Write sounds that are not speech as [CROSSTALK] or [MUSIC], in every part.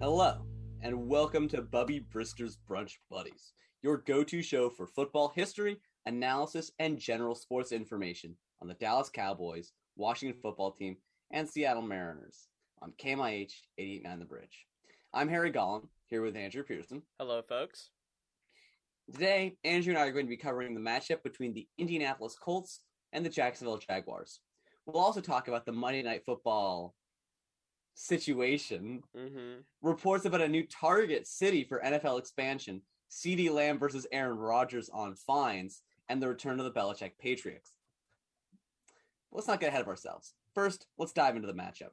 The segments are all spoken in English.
Hello, and welcome to Bubby Brister's Brunch Buddies, your go to show for football history, analysis, and general sports information on the Dallas Cowboys, Washington football team, and Seattle Mariners on KMIH 889 The Bridge. I'm Harry Gollum, here with Andrew Pearson. Hello, folks. Today, Andrew and I are going to be covering the matchup between the Indianapolis Colts and the Jacksonville Jaguars. We'll also talk about the Monday Night Football situation, Mm-hmm. reports about a new target city for NFL expansion, CeeDee Lamb versus Aaron Rodgers on fines, and the return of the Belichick Patriots. Let's not get ahead of ourselves. First, let's dive into the matchup.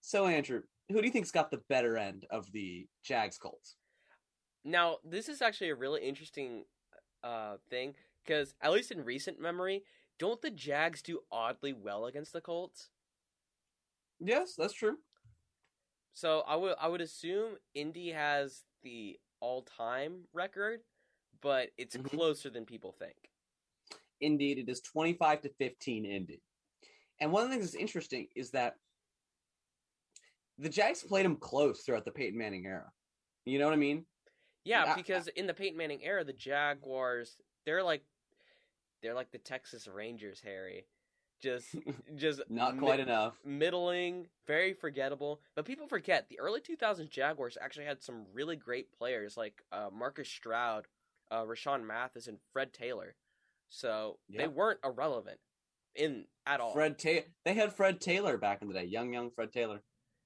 So, Andrew, who do you think's got the better end of the Jags Colts? Now, this is actually a really interesting uh, thing because, at least in recent memory, don't the Jags do oddly well against the Colts? Yes, that's true. So I would I would assume Indy has the all time record, but it's Mhm. closer than people think. Indeed, it is 25 to 15 Indy. And one of the things that's interesting is that the Jags played them close throughout the Peyton Manning era. You know what I mean? Yeah, Yeah, because in the Peyton Manning era, the Jaguars they're like they're like the Texas Rangers, Harry. Just [LAUGHS] just Not quite enough. middling, very forgettable. But people forget the early 2000s Jaguars actually had some really great players like uh, Marcus Stroud, uh, Rashean Mathis, and Fred Taylor. So Yeah. they weren't irrelevant in at all. Fred Taylor. They had Fred Taylor back in the day. Young, young Fred Taylor.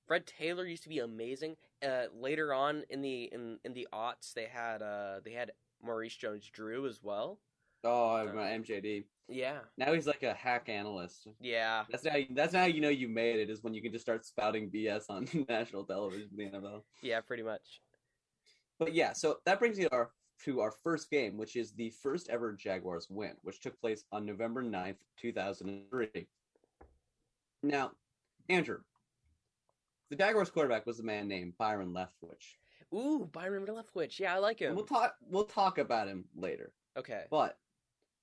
Fred Taylor used to be amazing. Uh, later on in the in, in the aughts, they had uh, they had Maurice Jones-Drew as well. Oh, my MJD. Yeah, Now he's like a hack analyst. yeah. That's how. That's how you know you made it. Is when you can just start spouting BS on [LAUGHS] national television the NFL. Yeah, pretty much. But yeah, so that brings you to our to our first game, which is the first ever Jaguars win, which took place on November 9th, 2003. Now, Andrew, the Jaguars quarterback was a man named Byron Leftwich. Ooh, Byron Leftwich. Yeah, I like And him. we'll talk we'll talk about him later. Okay, But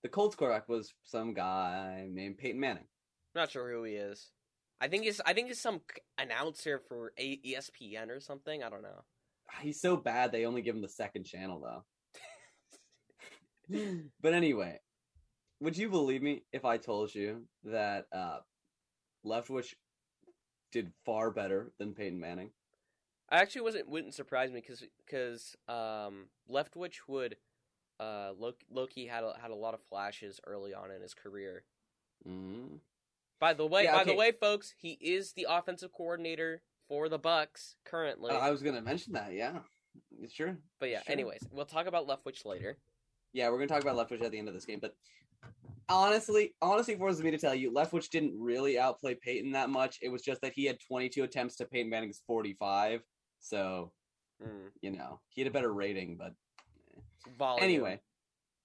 the Colts quarterback was some guy named Peyton Manning. not sure who he is. I think he's I think he's some announcer for A- ESPN or something. I don't know. He's so bad they only give him the second channel though. [LAUGHS] but anyway, would you believe me if I told you that uh Leftwich did far better than Peyton Manning? I actually wasn't wouldn't surprise me because because um, Leftwich would uh, Loki, had a, had a lot of flashes early on in his career. Mm. By the way, Yeah, by the way, folks, he is the offensive coordinator for the Bucks currently. Uh, I was gonna mention that, yeah. It's true. but yeah, anyways, we'll talk about Leftwich later. Yeah, we're gonna talk about Leftwich at the end of this game, but honestly, honestly forces me to tell you, Leftwich didn't really outplay Peyton that much. It was just that he had 22 attempts to Peyton Manning's 45, so Mm. you know he had a better rating. But Volume. anyway,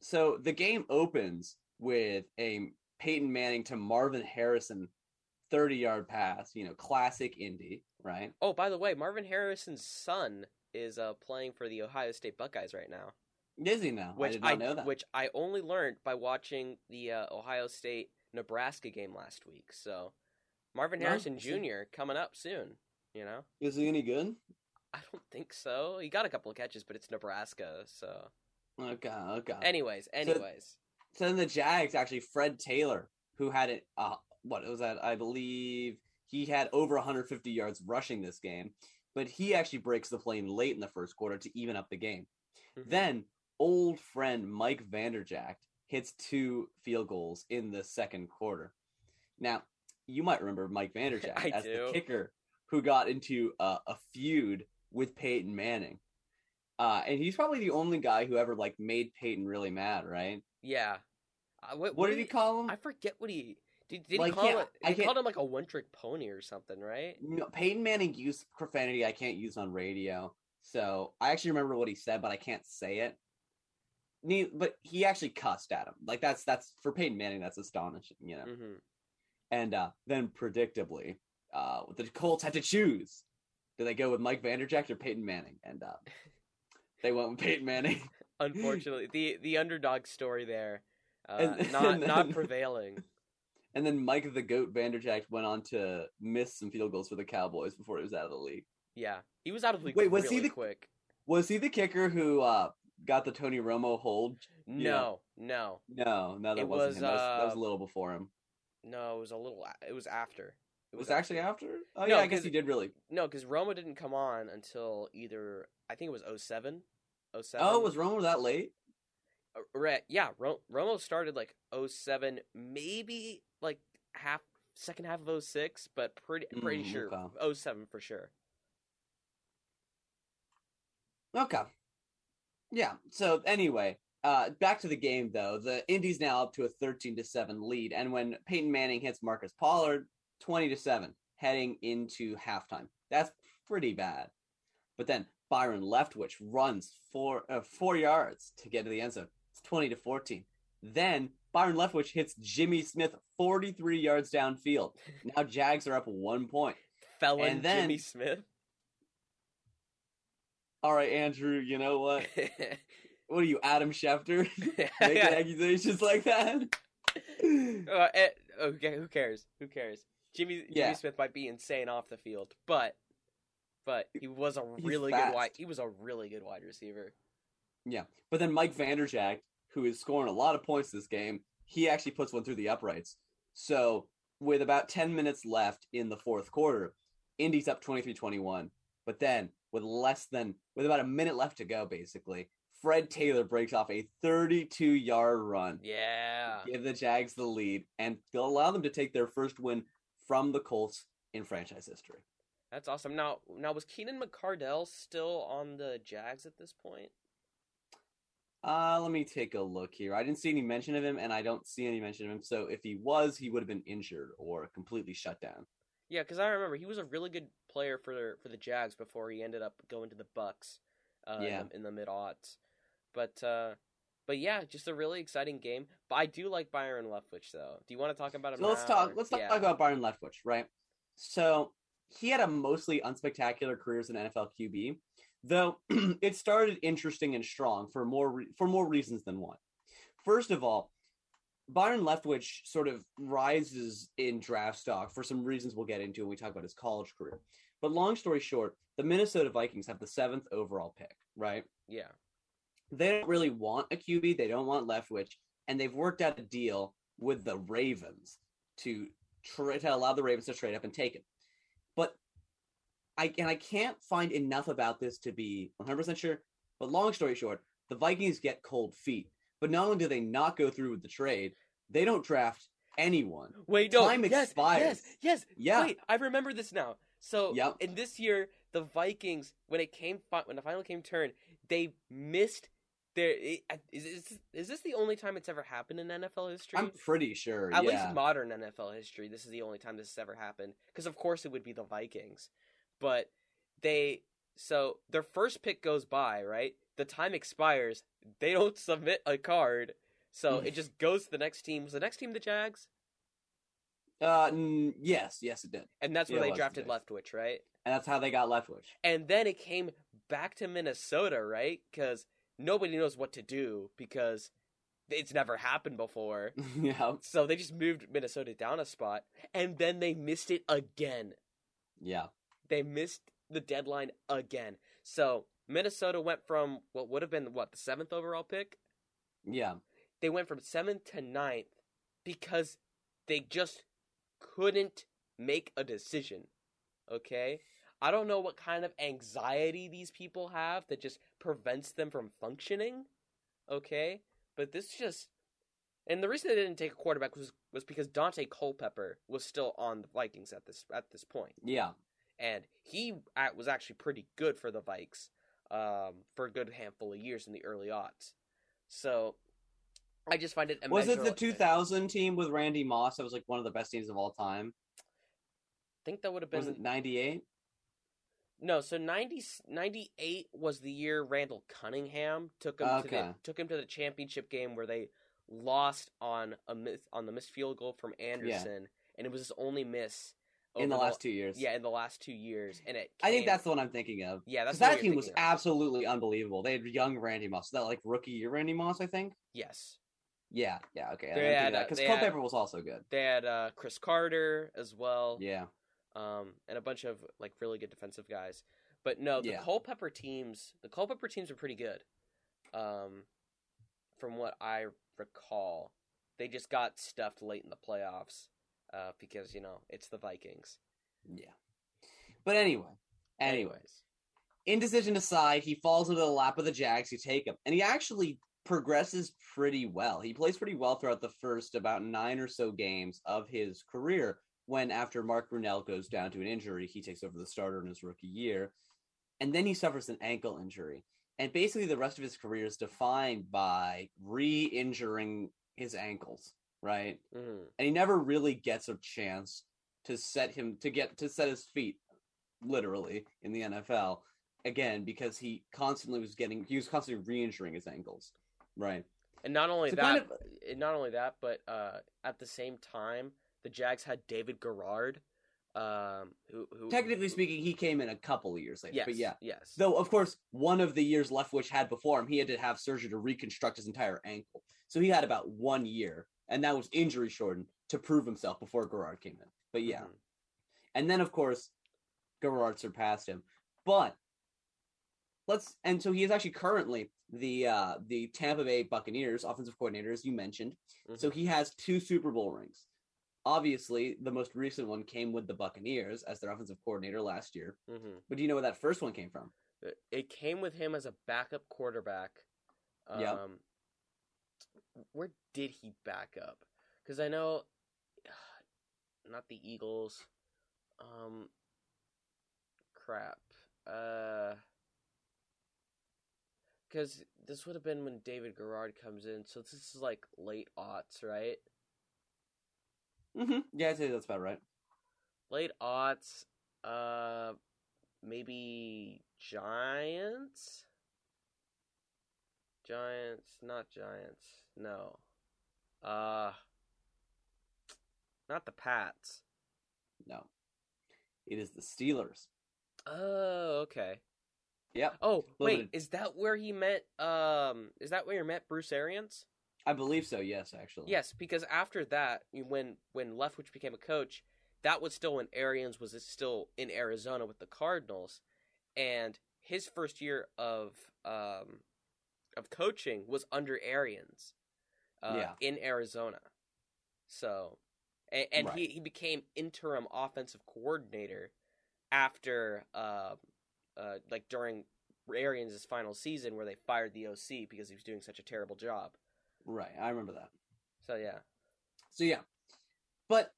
so the game opens with a Peyton Manning to Marvin Harrison 30 yard pass. You know, classic Indy, right? Oh, by the way, Marvin Harrison's son is uh, playing for the Ohio State Buckeyes right now. Is he now? I which did not know that. which I only learned by watching the uh, Ohio State Nebraska game last week. So Marvin Harrison I. Jr. coming up soon. You know, Is he any good? I don't think so. He got a couple of catches, but it's Nebraska. So, Okay, okay. anyways, anyways, So then the Jags actually Fred Taylor, who had it uh what was that? I believe he had over 150 yards rushing this game, but he actually breaks the plane late in the first quarter to even up the game. Mhm. Then old friend Mike Vanderjagt hits two field goals in the second quarter. Now, you might remember Mike Vanderjagt [LAUGHS] I as do. the kicker who got into uh, a feud with Peyton Manning. Uh, and he's probably the only guy who ever like made Peyton really mad, right? yeah. Uh, what, What, did he call him? I forget what he did. Did he call it? He called him like a one trick pony or something, right? No, Peyton Manning used profanity I can't use on radio. So I actually remember what he said, but I can't say it. Ne- But he actually cussed at him. Like that's that's for Peyton Manning, that's astonishing, you know. hmm And uh, then predictably, uh, the Colts had to choose. Do they go with Mike Vanderjagt or Peyton Manning? And uh, [LAUGHS] they went with Peyton Manning. [LAUGHS] Unfortunately, the the underdog story there, uh, And- not and [LAUGHS] not prevailing. And then Mike the Goat Vanderjagt went on to miss some field goals for the Cowboys before he was out of the league. Yeah, he was out of the league Wait, was he the- quick. Was he the kicker who uh, got the Tony Romo hold? No, no, No, no, that It wasn't was, him. That was, that was uh, a little before him. no. It was a little. It was after. It Was it actually after? Oh No, yeah, I guess he did really. No, because Romo didn't come on until either I think it was 07. 07. Oh, was Romo that late? Uh, right? Yeah, Ro- Romo started like 07, maybe like half second half of 06, but pretty pretty Mm, sure okay. 07 for sure. Okay. Yeah. So anyway, uh, back to the game though. The Indies now up to a thirteen to seven lead, and when Peyton Manning hits Marcus Pollard, twenty to seven, heading into halftime. That's pretty bad. But then Byron Leftwich runs four uh, four yards to get to the end zone. It's twenty to fourteen. Then Byron Leftwich hits Jimmy Smith forty three yards downfield. Now Jags are up one point. Felon And then- Jimmy Smith. All right, Andrew. You know what? [LAUGHS] What are you, Adam Schefter? [LAUGHS] Making accusations like that? [LAUGHS] Uh, okay, who cares? Who cares? Jimmy Jimmy Smith might be insane off the field, but but he was a He's really good wide. He was a really good wide receiver. Yeah. But then Mike Vanderjagt, who is scoring a lot of points this game, he actually puts one through the uprights. So with about 10 minutes left in the fourth quarter, Indy's up 23-21. But then with less than with about a minute left to go, basically, Fred Taylor breaks off a 32-yard run. Yeah. Give the Jags the lead and they'll allow them to take their first win from the Colts in franchise history. That's awesome. Now, now was Keenan McCardell still on the Jags at this point? Uh, let me take a look here. I didn't see any mention of him, and I don't see any mention of him. So if he was, he would have been injured or completely shut down. Yeah, because I remember he was a really good player for for the Jags before he ended up going to the Bucks. Uh, Yeah. in the, the mid aughts, but uh, but yeah, just a really exciting game. But I do like Byron Leftwich though. Do you want to talk about him? So let's talk. or- Let's talk about Byron Leftwich, right? So he had a mostly unspectacular career as an NFL QB, though [CLEARS THROAT] it started interesting and strong for more re- for more reasons than one. First of all, Byron Leftwich sort of rises in draft stock for some reasons we'll get into when we talk about his college career. But long story short, the Minnesota Vikings have the seventh overall pick, right? Yeah, they don't really want a QB. They don't want Leftwich, and they've worked out a deal with the Ravens to try to allow the Ravens to trade up and take him. But I and I can't find enough about this to be 100 percent sure. But long story short, the Vikings get cold feet. But not only do they not go through with the trade, they don't draft anyone. Wait, no. Time yes, expires. yes, yes. Yeah. Wait, I remember this now. So Yep. in this year, the Vikings, when it came, when the final came turn, they missed their. It, is, is, is this the only time it's ever happened in NFL history? I'm pretty sure. At yeah. least modern NFL history, this is the only time this has ever happened. Because of course it would be the Vikings, but they so their first pick goes by, right? The time expires. They don't [LAUGHS] submit a card, so it just [LAUGHS] goes to the next team. Was the next team the Jags? uh, n- yes, yes, it did, And that's where Yeah, they drafted. Leftwich, right? and that's how they got Leftwich. And then it came back to Minnesota, right? Because nobody knows what to do because it's never happened before. [LAUGHS] yeah, So they just moved Minnesota down a spot, and then they missed it again. yeah. They missed the deadline again. So Minnesota went from what would have been what the seventh overall pick. Yeah. They went from seventh to ninth because they just couldn't make a decision. Okay, I don't know what kind of anxiety these people have that just prevents them from functioning. Okay, but this just. And the reason they didn't take a quarterback was was because Daunte Culpepper was still on the Vikings at this at this point Yeah. and he a- was actually pretty good for the Vikes um, for a good handful of years in the early aughts. So I just find it Was it the 2000 team with Randy Moss that was like one of the best teams of all time? I think that would have Was been it 98? No. So 90, 98 was the year Randall Cunningham took him to the took him to the championship game where they lost on a miss, on the missed field goal from Anderson, and it was his only miss In the last two years. yeah in the last two years, and it I think that's the one I'm thinking of. yeah that's Because that team was of. absolutely unbelievable. They had young Randy Moss. That like rookie year Randy Moss, I think. yes. Yeah, yeah, okay. They had, uh, Because Culpepper was also good. They had uh, Cris Carter as well. Yeah. Um, and a bunch of like really good defensive guys. But no, the Yeah. Culpepper teams, the Culpepper teams are pretty good. Um, from what I recall, they just got stuffed late in the playoffs. Uh, because you know it's the Vikings. Yeah. But anyway, anyway, Anyways, indecision aside, he falls into the lap of the Jags who take him. And he actually progresses pretty well. He plays pretty well throughout the first about nine or so games of his career. When after Mark Brunell goes down to an injury, he takes over the starter in his rookie year. And then he suffers an ankle injury. And basically, the rest of his career is defined by re injuring his ankles, right? hmm and he never really gets a chance to set him to get to set his feet literally in the NFL again because he constantly was getting he was constantly re-injuring his ankles right and not only So that, kind of- not only that, but uh, at the same time, the Jags had David Garrard, um, who, who technically speaking he came in a couple of years later yes, but yeah yes, though of course one of the years Leftwich had before him he had to have surgery to reconstruct his entire ankle so he had about one year and that was injury shortened to prove himself before Garrard came in but yeah Mhm. And then of course Garrard surpassed him. But let's and so he is actually currently the uh the Tampa Bay Buccaneers offensive coordinator as you mentioned. So he has two Super Bowl rings. Obviously, the most recent one came with the Buccaneers as their offensive coordinator last year. Mhm. But do you know where that first one came from? It- It came with him as a backup quarterback. Um, Yeah. Where did he back up? Because I know, [SIGHS] not the Eagles. Um, crap. Uh, because this would have been when David Garrard comes in, so this is like late aughts, right? Mm-hmm. Yeah, I'd say that's about right. Late aughts. Uh, maybe Giants. Giants, not Giants. No. Uh not the Pats. No. It is the Steelers. Oh, okay. Yep. Oh, wait, bit is that where he met um is that where you met Bruce Arians? I believe so, yes, actually. Yes, because after that, when when Leftwich became a coach, that was still when Arians was still in Arizona with the Cardinals, and his first year of um of coaching was under Arians, uh, Yeah. in Arizona. So, and, and he Right. he became interim offensive coordinator after um uh like during Arians' final season where they fired the OC because he was doing such a terrible job. Right, I remember that. So yeah. So yeah, but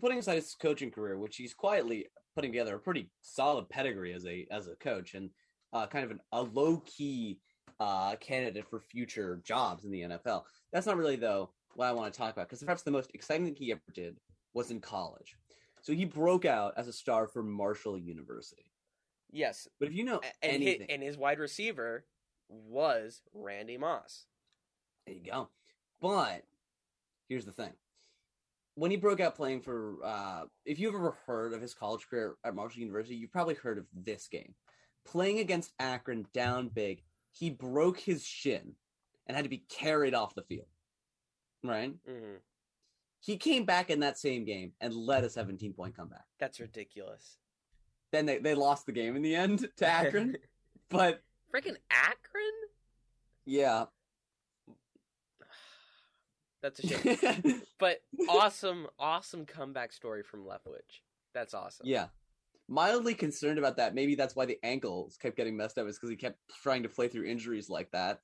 putting aside his coaching career, which he's quietly putting together a pretty solid pedigree as a as a coach and uh, kind of an, a low key uh, candidate for future jobs in the NFL. That's not really though what I want to talk about because perhaps the most exciting thing he ever did was in college. So he broke out as a star for Marshall University. Yes, But if you know and anything, his, and his wide receiver was Randy Moss. There you go. But here's the thing. When he broke out playing for, uh, if you've ever heard of his college career at Marshall University, you've probably heard of this game. Playing against Akron down big, he broke his shin and had to be carried off the field. Right? hmm He came back in that same game and led a 17 point comeback. That's ridiculous. Then they, they lost the game in the end to [LAUGHS] Akron. but Freaking Akron? yeah. That's a [LAUGHS] shame. but awesome, awesome comeback story from Leftwich. That's awesome. Yeah. Mildly concerned about that. Maybe that's why the ankles kept getting messed up, is because he kept trying to play through injuries like that.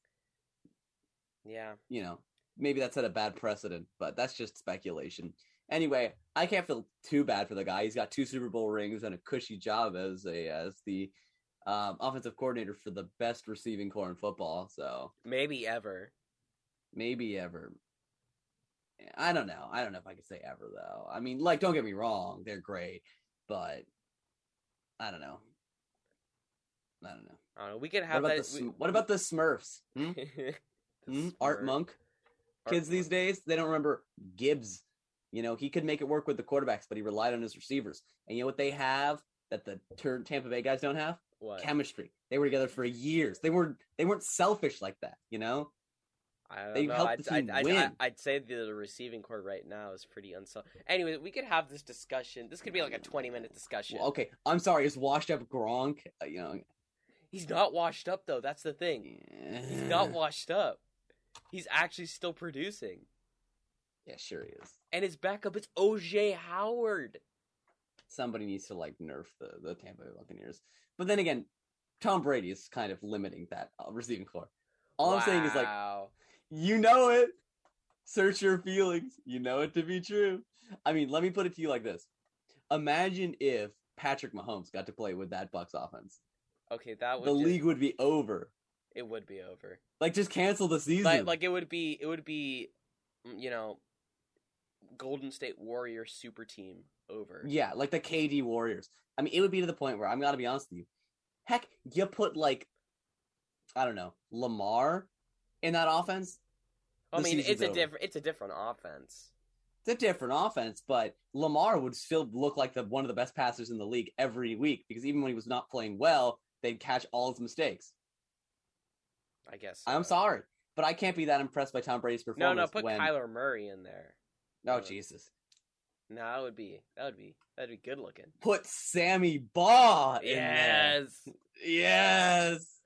Yeah. You know, maybe that set a bad precedent, but that's just speculation. Anyway, I can't feel too bad for the guy. He's got two Super Bowl rings and a cushy job as a as the um, offensive coordinator for the best receiving corps in football. So Maybe ever. maybe ever. I don't know. I don't know if I could say ever though. I mean, like, don't get me wrong, they're great, but I don't know. I don't know. I don't know. We could What have about, that. the, Sm- what about the Smurfs? Hmm? [LAUGHS] the Hmm? Art Smurf- Monk? Art Kids these Monk. days, they don't remember Gibbs. You know, he could make it work with the quarterbacks, but he relied on his receivers. And you know what they have that the Tampa Bay guys don't have? What? Chemistry. They were together for years. They weren't they weren't selfish like that, you know? I don't They know. helped I'd, the team I'd, I'd, win. I'd say the receiving corps right now is pretty unsolid. Anyway, we could have this discussion. This could be like a twenty-minute discussion. Well, okay, I'm sorry. Is washed up Gronk? Uh, you know, He's not washed up though. That's the thing. He's not washed up. He's actually still producing, Yeah, sure he is. and his backup is OJ Howard. Somebody needs to like nerf the the Tampa Bay Buccaneers. But then again, Tom Brady is kind of limiting that uh, receiving corps. All I'm saying is like, Wow. You know it. Search your feelings. You know it to be true. I mean, let me put it to you like this: Imagine if Patrick Mahomes got to play with that Bucks offense. okay, that would The ju- league would be over. it would be over. Like, just cancel the season. Like like it would be it would be, mm, you know, Golden State Warriors super team over. Yeah, like the KD Warriors. I mean, it would be to the point where I'm gonna be honest with you. Heck, you put like, I don't know, Lamar in that offense. I mean, it's a different it's a different offense. It's a different offense, but Lamar would still look like the one of the best passers in the league every week because even when he was not playing well, they'd catch all his mistakes. I guess. I'm sorry, but I can't be that impressed by Tom Brady's performance. no, no, put when... Kyler Murray in there. Oh Uh, Jesus! No, that would be that would be that'd be good looking. Put Sammy Baugh in there. Yes. Yes.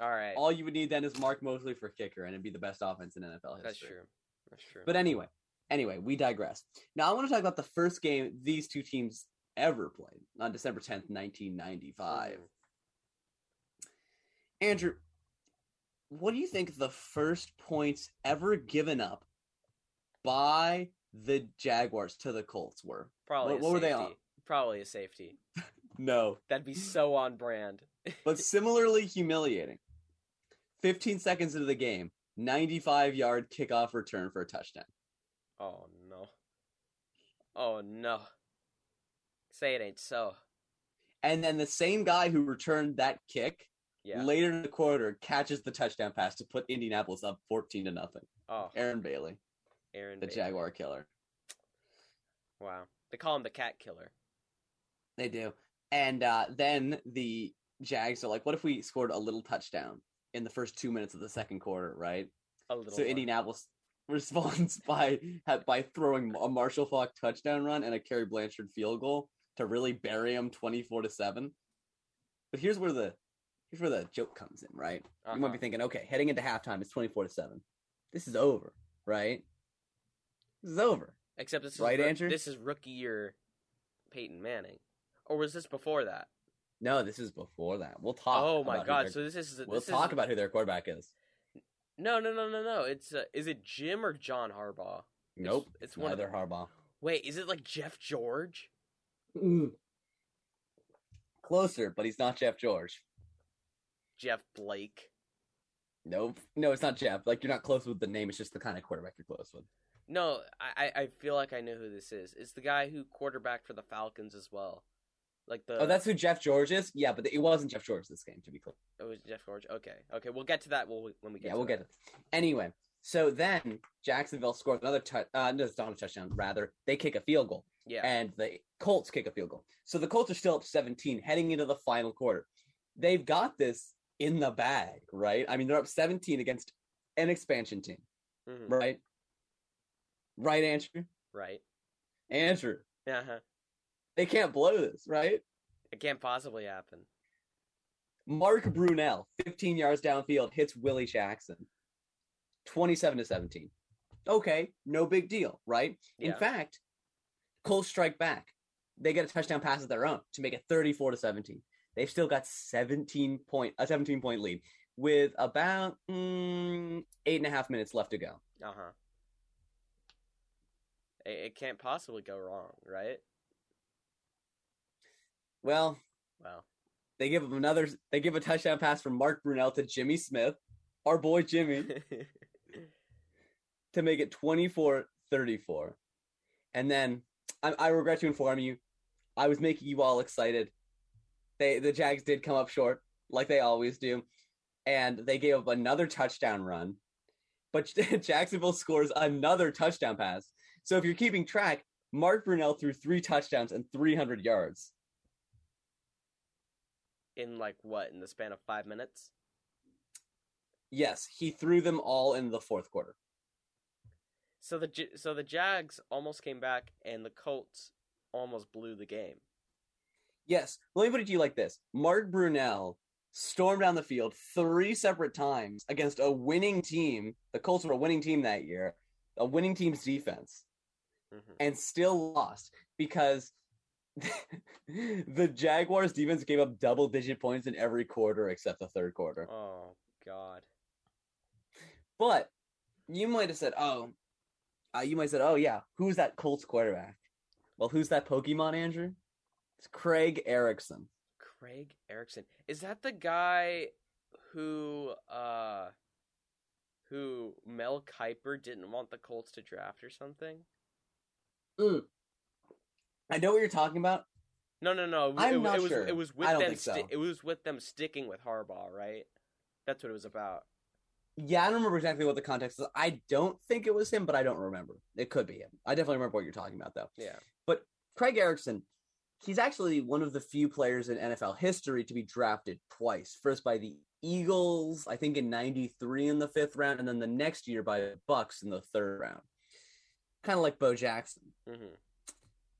All right. All you would need then is Mark Moseley for kicker, and it'd be the best offense in NFL history. That's true. That's true. But anyway, anyway, we digress. Now I want to talk about the first game these two teams ever played on December 10th, 1995. Mhm. Andrew, what do you think the first points ever given up by the Jaguars to the Colts were? Probably what- a what were they safety. on? Probably a safety. [LAUGHS] No, That'd be so on brand. but [LAUGHS] similarly humiliating. 15 seconds into the game, 95 yard kickoff return for a touchdown. Oh no. Oh no. Say it ain't so. And then the same guy who returned that kick Yeah. later in the quarter catches the touchdown pass to put Indianapolis up 14 to nothing. Oh, Aaron Bailey, Aaron. the Bailey. Jaguar killer. Wow. They call him the cat killer. They do. And uh, then the Jags are like, what if we scored a little touchdown in the first two minutes of the second quarter, right? A little. So one. Indianapolis [LAUGHS] responds by by throwing a Marshall Faulk touchdown run and a Cary Blanchard field goal to really bury him 24 to 7. But here's where the here's where the joke comes in, right? You might Uh-huh. be thinking, okay, heading into halftime, it's 24 to 7. This is over, right? This is over. Except this is Right, roo- Andrew? This is rookie year, Peyton Manning, or was this before that? No, this is before that. We'll talk. oh my god! So this is we'll this talk is, about who their quarterback is. No, no, no, no, no. It's uh, is it Jim or John Harbaugh? Nope, it's it's one of neither Harbaugh. Wait, is it like Jeff George? Closer, but he's not Jeff George. Jeff Blake? Nope. No, it's not Jeff. Like you're not close with the name. It's just the kind of quarterback you're close with. No, I I I feel like I know who this is. It's the guy who quarterbacked for the Falcons as well. Like the oh, that's who Jeff George is. Yeah, but it wasn't Jeff George this game. To be clear. it was Jeff George. Okay, okay, we'll get to that when we, when we get. yeah, to we'll that. get it. Anyway, so then Jacksonville scores another touch. Uh, no, it's not a touchdown. Rather, they kick a field goal. Yeah, and the Colts kick a field goal. So the Colts are still up 17 heading into the final quarter. They've got this in the bag, right? I mean, they're up 17 against an expansion team, mhm, right? Right, Andrew? right. Andrew, Yeah, uh-huh. They can't blow this, right? it can't possibly happen. Mark Brunell, 15 yards downfield, hits Willie Jackson. 27 to 17. Okay, no big deal, right? In fact, Colts strike back. They get a touchdown pass of their own to make it 34 to 17. They've still got 17 point a 17 point lead with about mm, eight and a half minutes left to go. Uh huh. It, it can't possibly go wrong, right? Well, Well, they give him another. They give a touchdown pass from Mark Brunell to Jimmy Smith, our boy Jimmy, [LAUGHS] to make it 24 34. And then I, I regret to inform you, I was making you all excited. They the Jags did come up short, like they always do, and they gave up another touchdown run. But [LAUGHS] Jacksonville scores another touchdown pass. So if you're keeping track, Mark Brunell threw three touchdowns and 300 yards. In like what in the span of five minutes? Yes, he threw them all in the fourth quarter. So the so the Jags almost came back, and the Colts almost blew the game. Yes. Let me put it to you like this: Mark Brunell stormed down the field three separate times against a winning team. The Colts were a winning team that year, a winning team's defense, hmm and still lost because [LAUGHS] the Jaguars' defense gave up double-digit points in every quarter except the third quarter. Oh God. But you might have said, "Oh, uh, you might have said, oh yeah, who's that Colts quarterback?" Well, who's that Pokemon, Andrew? It's Craig Erickson. Craig Erickson. Is that the guy who uh who Mel Kiper didn't want the Colts to draft or something? Mm. I know what you're talking about. No, no, no. I'm it, not it was sure. it was with I don't them think so. sti- it was with them sticking with Harbaugh, right? That's what it was about. Yeah, I don't remember exactly what the context is. I don't think it was him, but I don't remember. It could be him. I definitely remember what you're talking about, though. Yeah. But Craig Erickson, he's actually one of the few players in NFL history to be drafted twice. First by the Eagles, I think in '93 in the fifth round, and then the next year by the Bucks in the third round. Kind of like Bo Jackson. hmm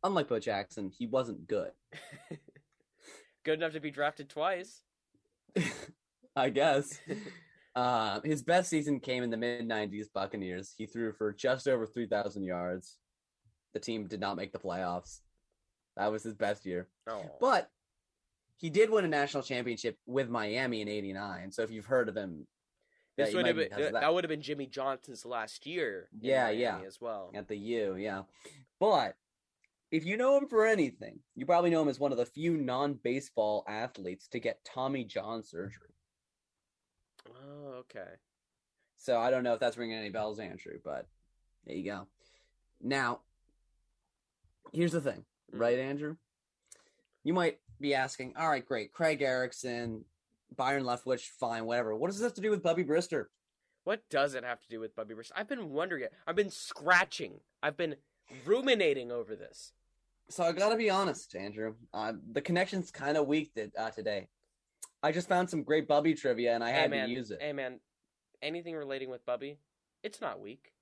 Unlike Bo Jackson, he wasn't good. [LAUGHS] Good enough to be drafted twice. [LAUGHS] I guess. [LAUGHS] Uh, his best season came in the mid 90s Buccaneers. He threw for just over 3,000 yards. The team did not make the playoffs. That was his best year. Oh. But he did win a national championship with Miami in 89. So if you've heard of him, this would have been that, that. would have been Jimmy Johnson's last year. in Yeah, Miami yeah. as well. at the U, yeah. But if you know him for anything, you probably know him as one of the few non baseball athletes to get Tommy John surgery. Oh, okay. So I don't know if that's ringing any bells, Andrew, but there you go. Now, here's the thing, Mhm. right, Andrew? You might be asking, all right, great. Craig Erickson, Byron Leftwich, fine, whatever. What does this have to do with Bubby Brister? What does it have to do with Bubby Brister? I've been wondering it. I've been scratching. I've been ruminating over this. So I gotta be honest, Andrew. Uh, the connection's kind of weak th- uh, today. I just found some great Bubby trivia and I hey had man, to use it. hey man, anything relating with Bubby, it's not weak.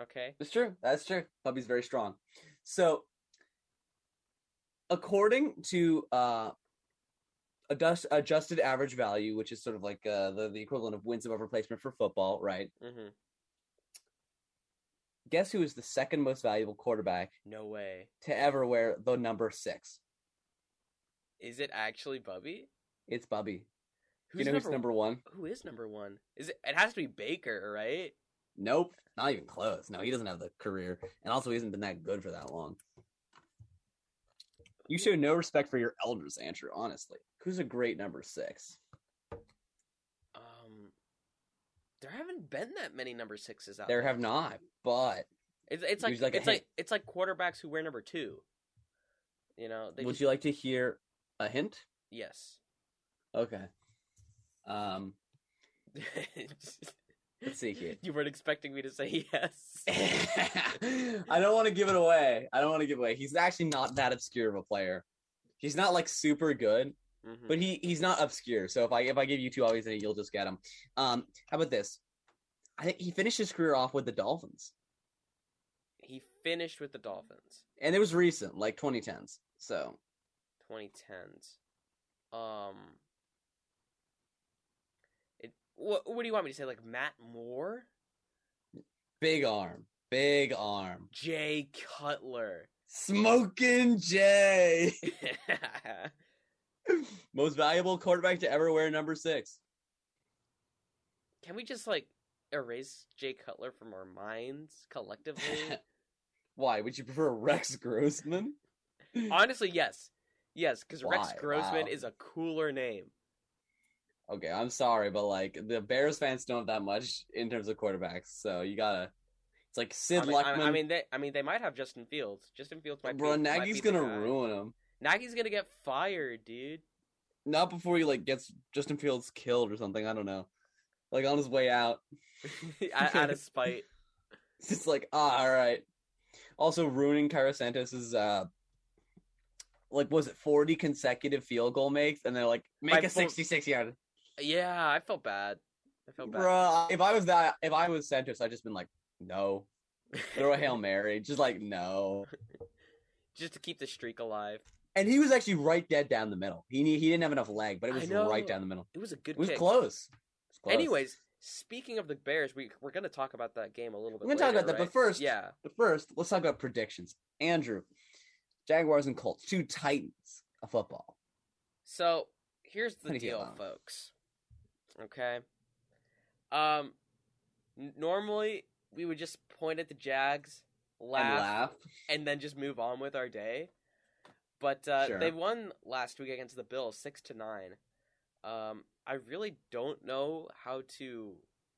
Okay. It's true. That's true. Bubby's very strong. So, according to uh, adjust, adjusted average value, which is sort of like uh, the, the equivalent of wins above replacement for football, right? hmm Guess who is the second most valuable quarterback No way. to ever wear the number six? Is it actually Bubby? It's Bubby. Who's you know who's number one? Who is number one? Is it? It has to be Baker, right? Nope. Not even close. No, he doesn't have the career. And also, he hasn't been that good for that long. You show no respect for your elders, Andrew, honestly. Who's a great number six? Um, there haven't been that many number sixes out There there. have not, but It's it's like, like it's like it's like quarterbacks who wear number two. You know, they would just, you like to hear a hint? Yes. Okay. Um, [LAUGHS] let's see here. you weren't expecting me to say yes. [LAUGHS] I don't want to give it away. I don't want to give away. He's actually not that obscure of a player. He's not like super good, Mhm. but he he's not obscure. So if I if I give you two obvious, you'll just get him. Um, how about this? I think he finished his career off with the Dolphins, he finished with the Dolphins, and it was recent, like 2010s. So 2010s. Um, it. What What do you want me to say? Like Matt Moore, big arm, big arm, Jay Cutler. smoking Jay, [LAUGHS] [LAUGHS] [LAUGHS] most valuable quarterback to ever wear number six. Can we just like erase Jay Cutler from our minds collectively? [LAUGHS] Why would you prefer Rex Grossman? [LAUGHS] Honestly, yes, yes, because Rex Grossman Wow. is a cooler name. Okay, I'm sorry, but like the Bears fans don't have that much in terms of quarterbacks, so you gotta. It's like Sid I mean, Luckman. I, mean, they, I mean, they might have Justin Fields. Justin Fields might. bro, be, might Nagy's be gonna ruin him. Nagy's gonna get fired, dude. Not before he like gets Justin Fields killed or something. I don't know. Like on his way out, [LAUGHS] out, of spite. [LAUGHS] it's just like ah, all right. Also ruining Cairo Santos's uh, like was it 40 consecutive field goal makes, and they're like make By a full- 66 yard. Yeah, I felt bad. I felt bad. Bruh, if I was that, if I was Santos, I'd just been like, no. Throw a hail [LAUGHS] mary, just like no. Just to keep the streak alive. And he was actually right dead down the middle. He he didn't have enough leg, but it was right down the middle. It was a good It was close. It was close. Anyways, speaking of the Bears, we we're gonna talk about that game a little bit. We're gonna talk later, about that, but first- yeah, But first, let's talk about predictions. Andrew, Jaguars and Colts, two titans of football. So here's the How do you feel deal, folks. Okay. Um, normally we would just point at the Jags, laugh, And laugh. and then just move on with our day. But uh, Sure. they won last week against the Bills, six to nine. Um, I really don't know how to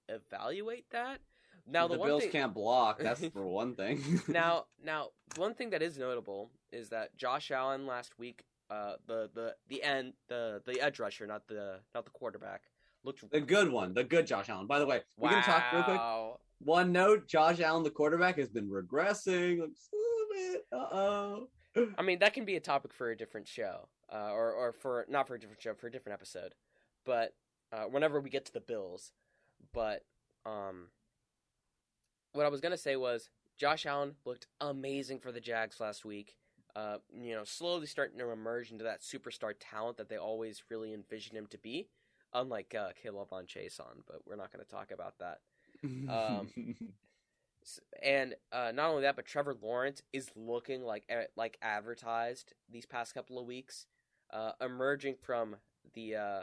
evaluate that. Now the, the Bills thing, can't block. That's [LAUGHS] for one thing. now, [LAUGHS] now, one thing that is notable is that Josh Allen last week, uh, the the the end, the the edge rusher, not the not the quarterback, looked. the good one, the good Josh Allen. By the way, we're gonna talk real quick. Wow. One note: Josh Allen, the quarterback, has been regressing like, a little bit. Uh oh. I mean, that can be a topic for a different show, uh, or or for not for a different show, for a different episode. But uh, whenever we get to the Bills, but um, what I was gonna say was Josh Allen looked amazing for the Jags last week. Uh, you know, slowly starting to emerge into that superstar talent that they always really envisioned him to be. Unlike uh, K'Lavon Chaisson, but we're not going to talk about that. [LAUGHS] Um, And uh, not only that, but Trevor Lawrence is looking like like advertised these past couple of weeks, uh, emerging from the uh,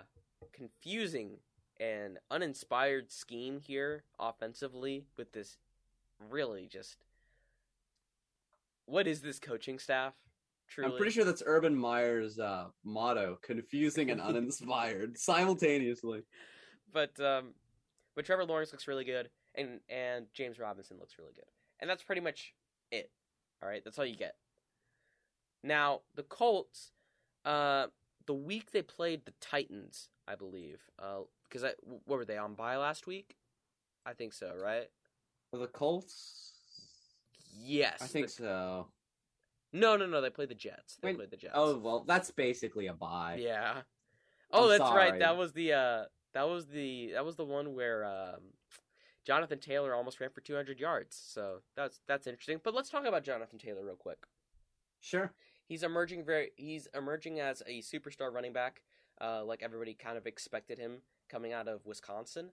confusing and uninspired scheme here offensively with this really just what is this coaching staff? Truly, I'm pretty sure that's Urban Meyer's uh, motto: confusing and [LAUGHS] uninspired simultaneously. but um, but Trevor Lawrence looks really good, and and James Robinson looks really good, and that's pretty much it. All right, that's all you get. Now the Colts, uh, the week they played the Titans, I believe, because I what were they on bye last week? I think so, right? The Colts, Yes, I think the- so. No, no, no. They played the Jets. They Wait, played the Jets. Oh well, that's basically a bye. Yeah. Oh, I'm that's right. That was the uh that was the that was the one where um Jonathan Taylor almost ran for 200 yards. So that's that's interesting. But let's talk about Jonathan Taylor real quick. Sure. He's emerging very he's emerging as a superstar running back, uh like everybody kind of expected him coming out of Wisconsin.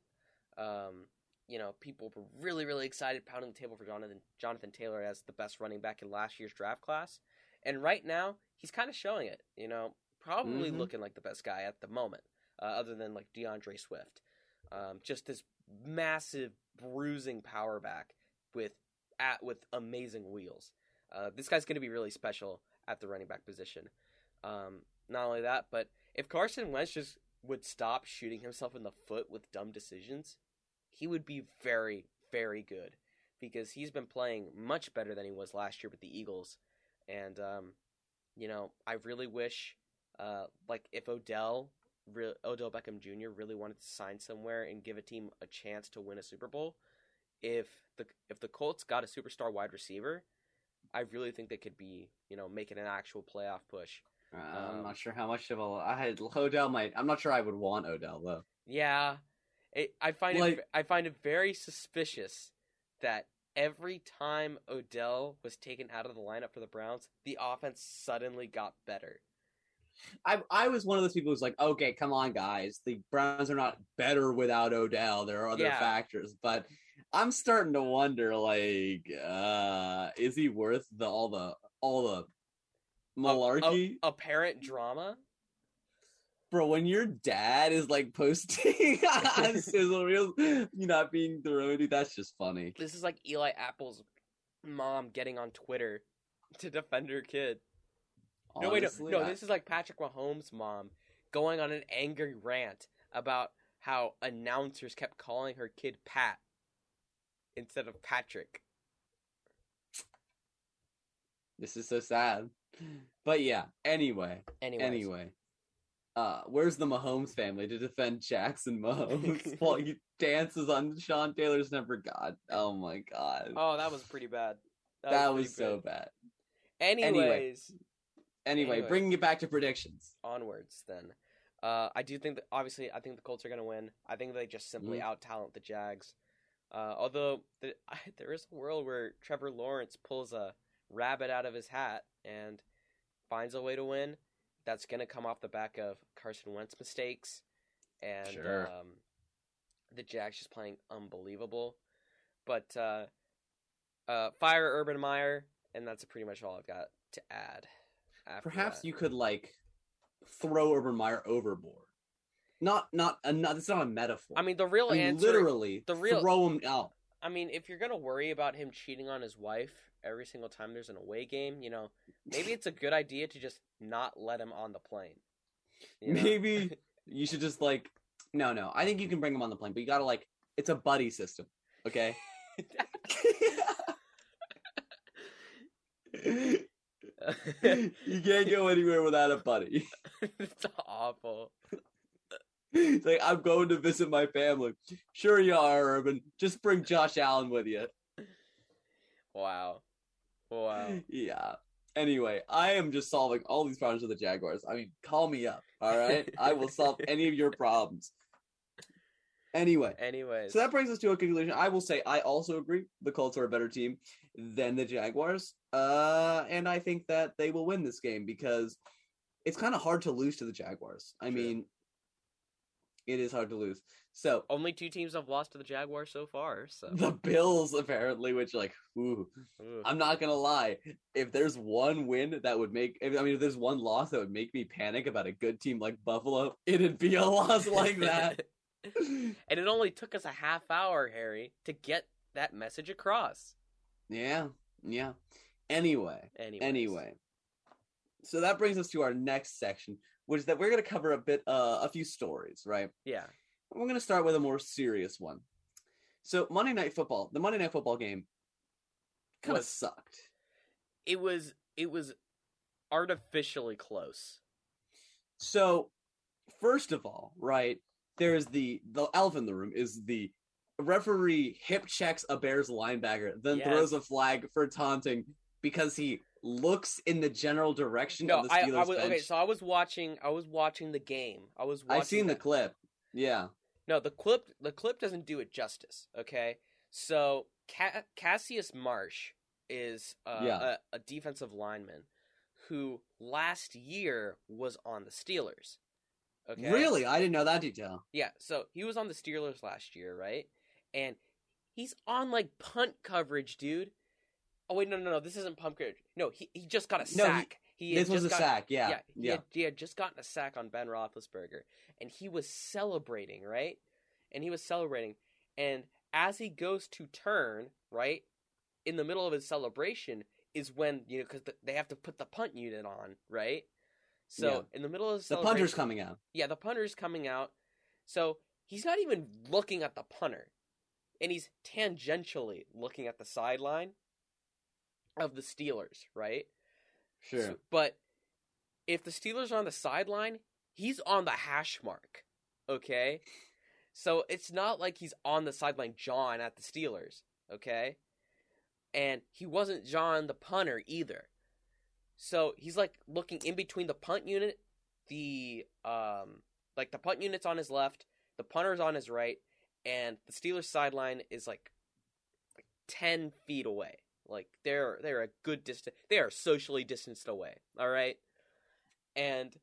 Um you know, people were really, really excited pounding the table for Jonathan Jonathan Taylor as the best running back in last year's draft class. And right now, he's kind of showing it. You know, probably Mhm. looking like the best guy at the moment, uh, other than like D'Andre Swift. Um, just this massive bruising power back with at with amazing wheels. Uh, this guy's going to be really special at the running back position. Um, not only that, but if Carson Wentz just would stop shooting himself in the foot with dumb decisions, he would be very, very good because he's been playing much better than he was last year with the Eagles. And um, you know, I really wish, uh, like if Odell, re- Odell Beckham Jr. really wanted to sign somewhere and give a team a chance to win a Super Bowl, if the if the Colts got a superstar wide receiver, I really think they could be, you know, making an actual playoff push. Uh, I'm Um, not sure how much of a. I had Odell might. I'm not sure I would want Odell though. Yeah, it, I find Like- it I find it very suspicious that every time Odell was taken out of the lineup for the Browns, the offense suddenly got better. I I was one of those people who's like, okay, come on, guys. The Browns are not better without Odell. There are other Yeah. factors, but I'm starting to wonder, like, uh, is he worth the all the all the malarkey, Apparent drama. bro? When your dad is like posting [LAUGHS] on [LAUGHS] sizzle reels, you not being thrown, dude, that's just funny. This is like Eli Apple's mom getting on Twitter to defend her kid. No, wait, no, no. I- This is like Patrick Mahomes' mom going on an angry rant about how announcers kept calling her kid Pat instead of Patrick. This is so sad. But yeah, anyway, Anyways, anyway. Uh, where's the Mahomes family to defend Jackson Mahomes [LAUGHS] while he dances on Sean Taylor's Never God, oh my god, Oh, that was pretty bad. that pretty was so bad. bad. Anyways, Anyway, Anyway. bringing it back to predictions. onwards then. Uh, I do think that obviously I think the Colts are going to win. I think they just simply Mhm. out talent the Jags. Uh, although the, [LAUGHS] I, there is a world where Trevor Lawrence pulls a rabbit out of his hat and finds a way to win. That's going to come off the back of Carson Wentz mistakes and Sure. um, the Jags just playing unbelievable. But uh, uh, fire Urban Meyer, and that's pretty much all I've got to add. Perhaps that. you could like throw Urban Meyer overboard. Not not a not. It's not a metaphor. I mean, the real I mean, answer. literally the real- throw him out. I mean, if you're gonna worry about him cheating on his wife every single time there's an away game, you know, maybe it's a good idea to just not let him on the plane. you know? Maybe [LAUGHS] you should just like no no. I think you can bring him on the plane, but you gotta like it's a buddy system. Okay. [LAUGHS] [LAUGHS] you can't go anywhere without a buddy. [LAUGHS] it's awful. It's like I'm going to visit my family. Sure you are, Urban. Just bring Josh Allen with you. Wow. Wow. Yeah. Anyway, I am just solving all these problems with the Jaguars. I mean, call me up, all right? I will solve any of your problems. Anyway, Anyway. so that brings us to a conclusion. I will say I also agree the Colts are a better team than the Jaguars. Uh, and I think that they will win this game because it's kind of hard to lose to the Jaguars. I mean, it is hard to lose. So only two teams have lost to the Jaguars so far. So the Bills apparently, which like, ooh, Ooh. I'm not gonna lie. If there's one win that would make, if, I mean, if there's one loss that would make me panic about a good team like Buffalo, it'd be a loss like that. [LAUGHS] and it only took us a half hour, Harry, to get that message across. yeah, yeah. Anyway, Anyways. anyway. So that brings us to our next section, which is that we're gonna cover a bit, uh, a few stories, right? Yeah. We're gonna start with a more serious one. So Monday Night Football, the Monday Night Football game, kind of sucked. It was it was artificially close. So, first of all, right, there is the the elf in the room is the referee hip checks a Bears linebacker, then Yes. throws a flag for taunting because he looks in the general direction No, of the Steelers I was bench. okay. So I was watching. I was watching the game. I was. Watching I've seen the clip. Yeah, No, the clip. The clip doesn't do it justice. Okay, so Ca- Cassius Marsh is uh, Yeah. a, a defensive lineman who last year was on the Steelers. Okay, really, I didn't know that detail. Yeah, so he was on the Steelers last year, right? And he's on like punt coverage, dude. Oh wait, no, no, no, this isn't coverage. No, he he just got a No, sack. he had this was a just got- sack. Yeah, yeah, he, yeah. Had, he had just gotten a sack on Ben Roethlisberger, and he was celebrating, right? And he was celebrating, and as he goes to turn, right, in the middle of his celebration is when you know because they have to put the punt unit on, right? So Yeah. in the middle of his celebration The punter's coming out. yeah, the punter's coming out. So he's not even looking at the punter. And he's tangentially looking at the sideline of the Steelers, right? Sure. So- but if the Steelers are on the sideline, he's on the hash mark. Okay? So it's not like he's on the sideline John at the Steelers, okay? And he wasn't John the punter either. So he's like looking in between the punt unit, the um like the punt unit's on his left, the punter's on his right, and the Steelers sideline is like like ten feet away. Like they're they're a good distance. They are socially distanced away. All right, and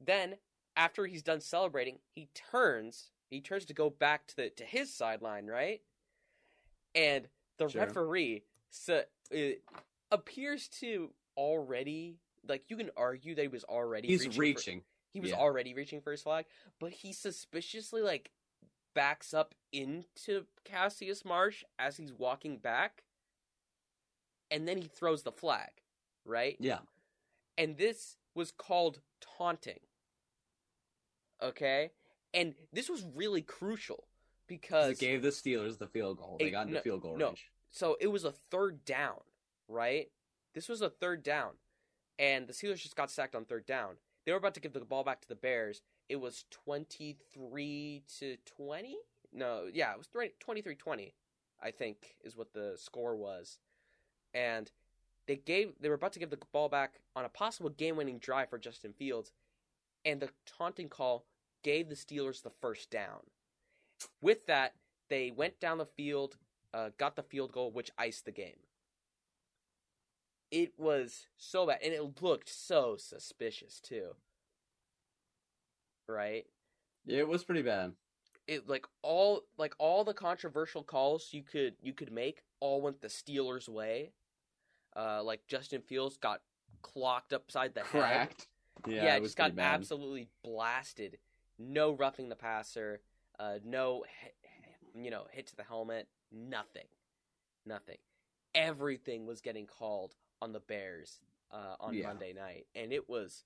then after he's done celebrating, he turns. He turns to go back to the to his sideline, right? And the Sure. referee so, uh, appears to already like you can argue that he was already He's reaching for- he was Yeah. already reaching for his flag, but he suspiciously like backs up into Cassius Marsh as he's walking back, and then he throws the flag, right? Yeah. And this was called taunting. Okay, and this was really crucial because It gave the Steelers the field goal. They Hey, got into no- field goal no. range. so it was a third down, right? This was a third down, and the Steelers just got sacked on third down. They were about to give the ball back to the Bears. It was 23 to 20? No, yeah, it was 23 20, I think, is what the score was. And they gave they were about to give the ball back on a possible game winning drive for Justin Fields. and the taunting call gave the Steelers the first down. With that, they went down the field, uh, got the field goal, which iced the game. It was so bad, and it looked so suspicious too. Right? It was pretty bad. It like all like all the controversial calls you could you could make all went the Steelers' way. Uh, like Justin Fields got clocked upside the head. Yeah, Yeah, it just got bad. absolutely blasted. No roughing the passer. Uh, no, you know, hit to the helmet. Nothing, nothing. Everything was getting called on the Bears uh, on Yeah. Monday night, and it was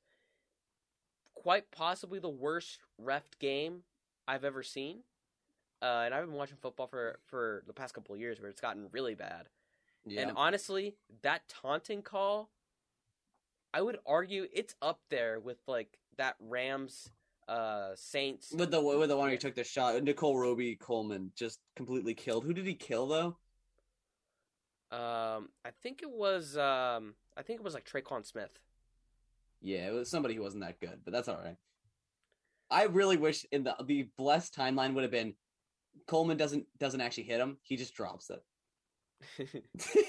quite possibly the worst refed game I've ever seen. Uh, and I've been watching football for for the past couple of years, where it's gotten really bad. Yeah. And honestly, that taunting call, I would argue it's up there with like that Rams uh Saints. with the with the one who took the shot, Nickell Robey-Coleman just completely killed. Who did he kill though? Um I think it was um I think it was like Tre'Quan Smith. Yeah, it was somebody who wasn't that good, but that's all right. I really wish in the the blessed timeline would have been Coleman doesn't doesn't actually hit him; he just drops it.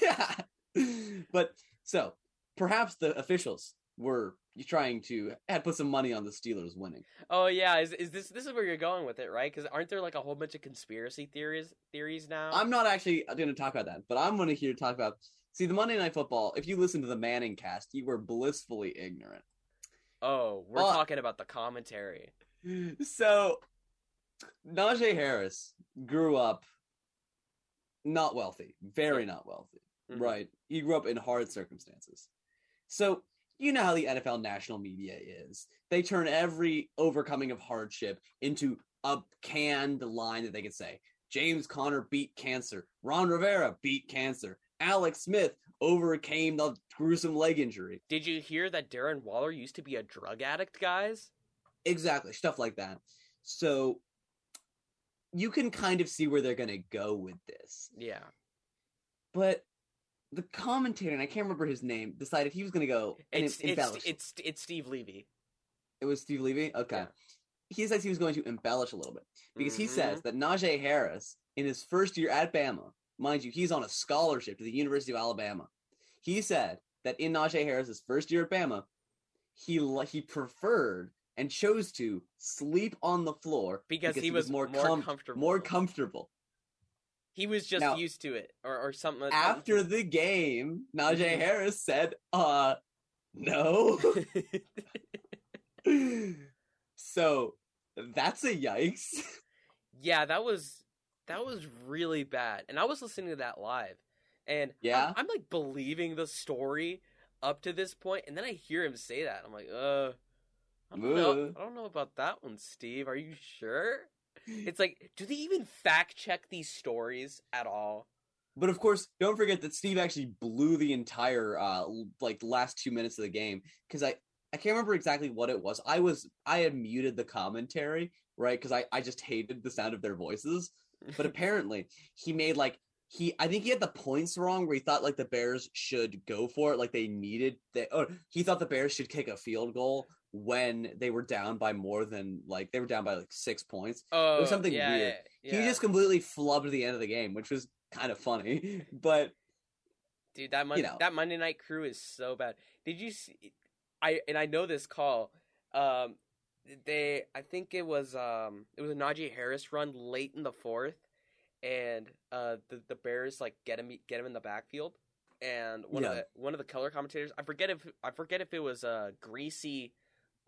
Yeah, [LAUGHS] but so perhaps the officials were trying to had put some money on the Steelers winning. oh yeah, is is this this is where you're going with it, right? Cuz aren't there like a whole bunch of conspiracy theories theories now? I'm not actually going to talk about that, but I'm going to here talk about. See, the Monday Night Football. If you listen to the ManningCast, you were blissfully ignorant. Oh, we're talking about the commentary. [LAUGHS] So, Najee Harris grew up not wealthy, very not wealthy, Mhm. right? He grew up in hard circumstances. So, you know how the NFL national media is. They turn every overcoming of hardship into a canned line that they could say. James Conner beat cancer. Ron Rivera beat cancer. Alex Smith overcame the gruesome leg injury. Did you hear that Darren Waller used to be a drug addict, guys? Exactly, stuff like that. So you can kind of see where they're going to go with this. Yeah. But the commentator, and I can't remember his name, decided he was going to go and It's em- it's it's it's Steve Levy. it was Steve Levy? Okay. Yeah. He says he was going to embellish a little bit because he Mhm. says that Najee Harris, in his first year at Bama, mind you, he's on a scholarship to the University of Alabama. He said that in Najee Harris's first year at Bama, he he preferred and chose to sleep on the floor because, he, was, more more, com- comfortable. more comfortable. he was just Now- used to it, or or something. After the game, Najee Harris said, "Uh, no." [LAUGHS] so that's a yikes. yeah, that was that was really bad, and I was listening to that live, and Yeah? I'm, I'm like believing the story up to this point, and then I hear him say that, I'm like, uh. I don't, know, I don't know about that one, Steve. Are you sure? It's like, do they even fact check these stories at all? But of course, don't forget that Steve actually blew the entire uh like last two minutes of the game because I I can't remember exactly what it was. I was I had muted the commentary right because I I just hated the sound of their voices. But [LAUGHS] apparently he made like he I think he had the points wrong where he thought like the Bears should go for it like they needed they or he thought the Bears should kick a field goal when they were down by more than like they were down by like six points. oh, something yeah, weird. Yeah, yeah. He just completely flubbed the end of the game, which was kind of funny. [LAUGHS] But Dude, that Mon- know. that Monday Night Crew is so bad. Did you see? I and I know this call. Um, they I think it was um it was a Najee Harris run late in the fourth, and uh the the Bears like get him get him in the backfield, and one of the one of the color commentators I forget if I forget if it was uh Griese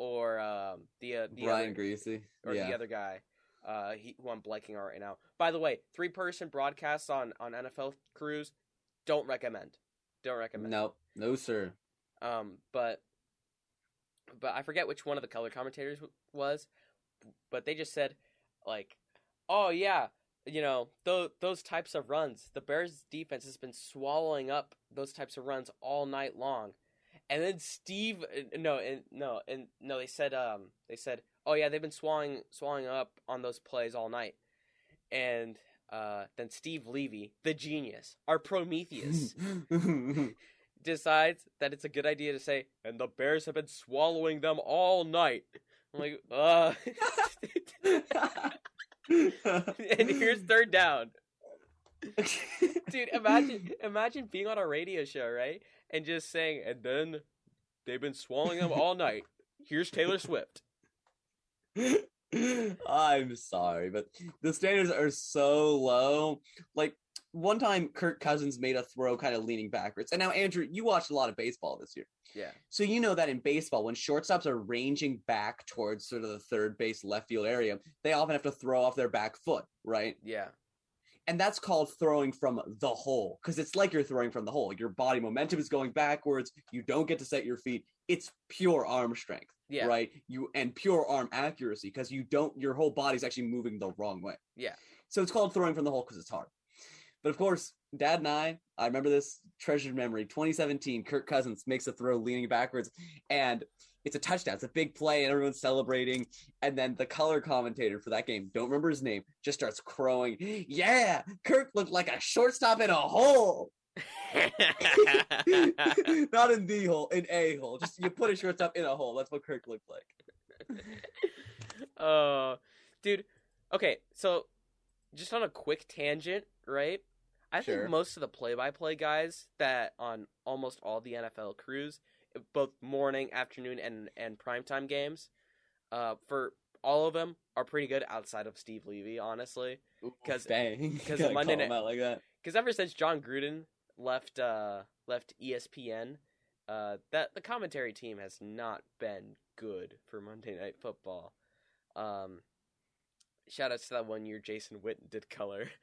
or um the uh, the Brian other, Griese, or yeah, the other guy. Uh, he who I'm blanking on right now. By the way, three person broadcasts on on NFL crews, don't recommend. Don't recommend. no, no, sir. Um, but but I forget which one of the color commentators w- was, but they just said like, "Oh yeah, you know those those types of runs. The Bears defense has been swallowing up those types of runs all night long." And then Steve, uh, no, and no, and no, they said, um, they said, "Oh yeah, they've been swallowing swallowing up on those plays all night." And uh, then Steve Levy, the genius, our Prometheus [LAUGHS] decides that it's a good idea to say, and the Bears have been swallowing them all night. I'm like, uh. [LAUGHS] and here's third down. [LAUGHS] Dude, imagine imagine being on a radio show, right? And just saying, and then they've been swallowing them all night. Here's Taylor Swift. I'm sorry, but the standards are so low. Like one time Kirk Cousins made a throw kind of leaning backwards. And now Andrew, you watched a lot of baseball this year. Yeah. So you know that in baseball, when shortstops are ranging back towards sort of the third base left field area, they often have to throw off their back foot, right? Yeah. And that's called throwing from the hole because it's like you're throwing from the hole. Your body momentum is going backwards. You don't get to set your feet. It's pure arm strength, Yeah. right? You and pure arm accuracy because you don't. Your whole body's actually moving the wrong way. Yeah. So it's called throwing from the hole because it's hard. But of course, Dad and I, I remember this treasured memory. 2017, Kirk Cousins makes a throw leaning backwards, and it's a touchdown. It's a big play, and everyone's celebrating. And then the color commentator for that game, don't remember his name, just starts crowing, "Yeah, Kirk looked like a shortstop in a hole." [LAUGHS] Not in the hole, in a hole. Just you put a shortstop in a hole. That's what Kirk looked like. uh, [LAUGHS] dude. Okay, so just on a quick tangent, right? I Sure. think most of the play-by-play guys that on almost all the NFL crews, both morning, afternoon, and and primetime games, uh, for all of them are pretty good outside of Steve Levy, honestly. 'Cause- bang, [LAUGHS] 'cause Gotta Monday night- like that. Because ever since Jon Gruden left uh, left ESPN, uh, that the commentary team has not been good for Monday Night Football. Um, shout outs to that one year Jason Witten did color. [LAUGHS]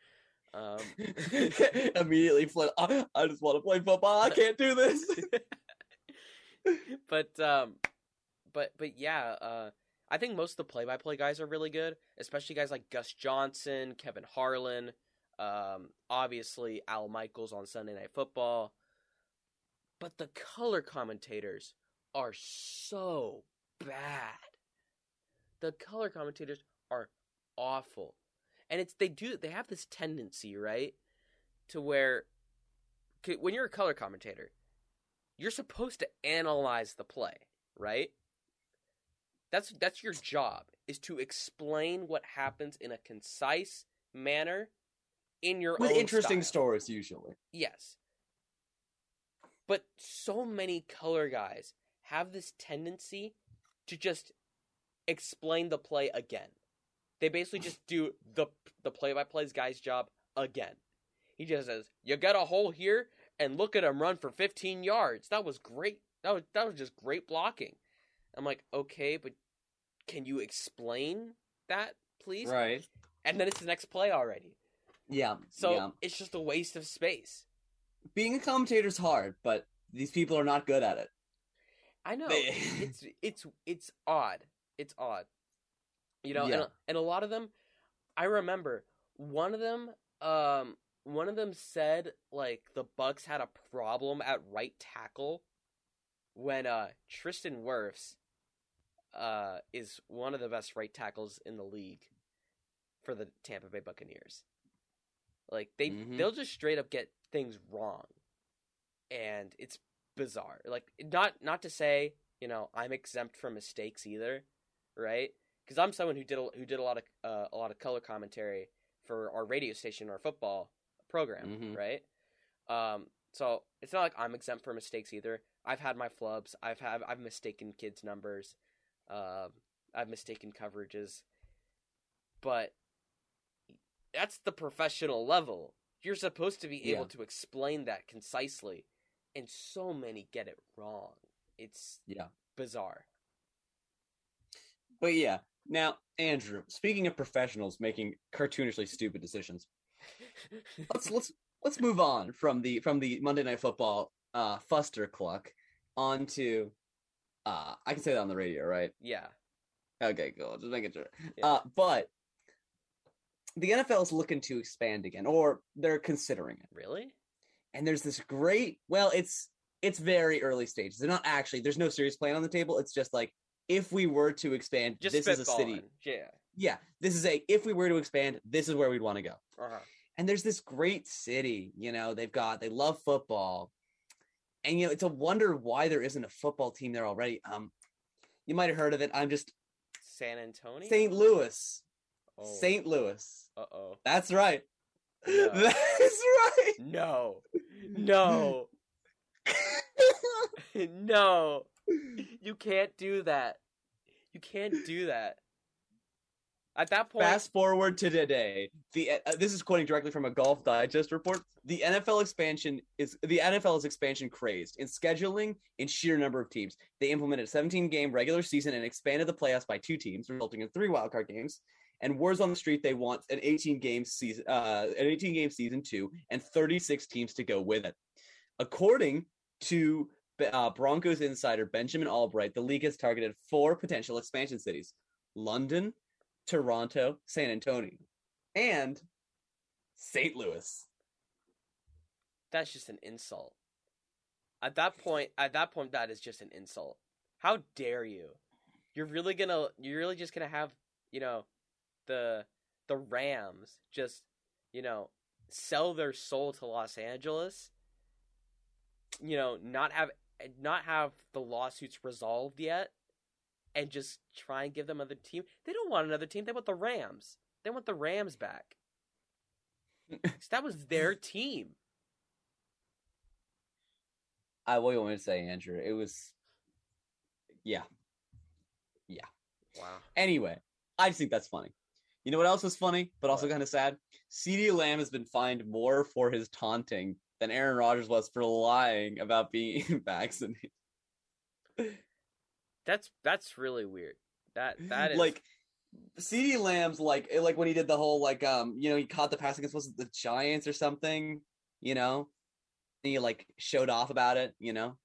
Um, [LAUGHS] Immediately flip. I, I just want to play football. I can't do this. [LAUGHS] but um, but but yeah, uh, I think most of the play-by-play guys are really good, especially guys like Gus Johnson, Kevin Harlan, um, obviously Al Michaels on Sunday Night Football. But the color commentators are so bad. The color commentators are awful. And it's they do they have this tendency, right? To where when you're a color commentator, you're supposed to analyze the play, right? That's that's your job is to explain what happens in a concise manner in your With own interesting style. stories, usually. Yes. But so many color guys have this tendency to just explain the play again. They basically just do the the play by plays guy's job again. He just says, "You got a hole here, and look at him run for 15 yards. That was great. That was that was just great blocking." I'm like, "Okay, but can you explain that, please?" Right. And then it's the next play already. Yeah. So yeah. it's just a waste of space. being a commentator's hard, but these people are not good at it. I know They- [LAUGHS] it's it's it's odd. It's odd. You know, Yeah. and and a lot of them I remember one of them um one of them said like the Bucks had a problem at right tackle when uh Tristan Wirfs uh is one of the best right tackles in the league for the Tampa Bay Buccaneers. Like they Mhm. they'll just straight up get things wrong. And it's bizarre. Like not not to say, you know, I'm exempt from mistakes either, right? Cuz I'm someone who did a, who did a lot of uh, a lot of color commentary for our radio station, our football program, Mhm. right? Um so it's not like I'm exempt from mistakes either. I've had my flubs. I've had I've mistaken kids' numbers. Um I've mistaken coverages. But that's the professional level. You're supposed to be able Yeah. to explain that concisely, and so many get it wrong. It's Yeah. bizarre. But yeah. Now, Andrew, speaking of professionals making cartoonishly stupid decisions, let's let's let's move on from the from the Monday Night Football uh fuster cluck onto uh I can say that on the radio, right? yeah, Okay, cool. Just making sure. Yeah. Uh but the NFL is looking to expand again, or they're considering it. really? and there's this great well it's it's very early stages they're not actually there's no serious plan on the table it's just like if we were to expand Just this is a city. Yeah. Yeah this is a if we were to expand this is where we'd want to go Uh-huh. and there's this great city you know they've got they love football and you know it's a wonder why there isn't a football team there already um you might have heard of it i'm just San Antonio. St. Louis. Oh. St. Louis. Uh oh. That's right. No. [LAUGHS] That's right. No. No. [LAUGHS] [LAUGHS] no. You can't do that. You can't do that. At that point, Fast forward to today. The uh, this is quoting directly from a Golf Digest report. The NFL expansion is the NFL is expansion crazed in scheduling in sheer number of teams. They implemented a 17 game regular season and expanded the playoffs by two teams, resulting in three wildcard games. And words on the street they want an 18 game season, uh, an 18 game season two, and 36 teams to go with it. According to uh, Broncos insider Benjamin Albright, the league has targeted four potential expansion cities: London, Toronto, San Antonio, and St. Louis. that's just an insult. At that point, at that point, that is just an insult. How dare you? You're really gonna, you're really just gonna have, you know, the the Rams just, you know, sell their soul to Los Angeles. You know, not have not have the lawsuits resolved yet, and just try and give them another team. They don't want another team. They want the Rams. They want the Rams back. [LAUGHS] that was their team. I what do you want me to say, Andrew? It was, yeah. Yeah. Wow. Anyway, I just think that's funny. You know what else is funny, but also kind of sad? CeeDee Lamb has been fined more for his taunting than Aaron Rodgers was for lying about being [LAUGHS] vaccinated. That's that's really weird. That [GASPS] that is like CeeDee Lamb's like like when he did the whole like um you know he caught the pass against was the Giants or something you know and he like showed off about it you know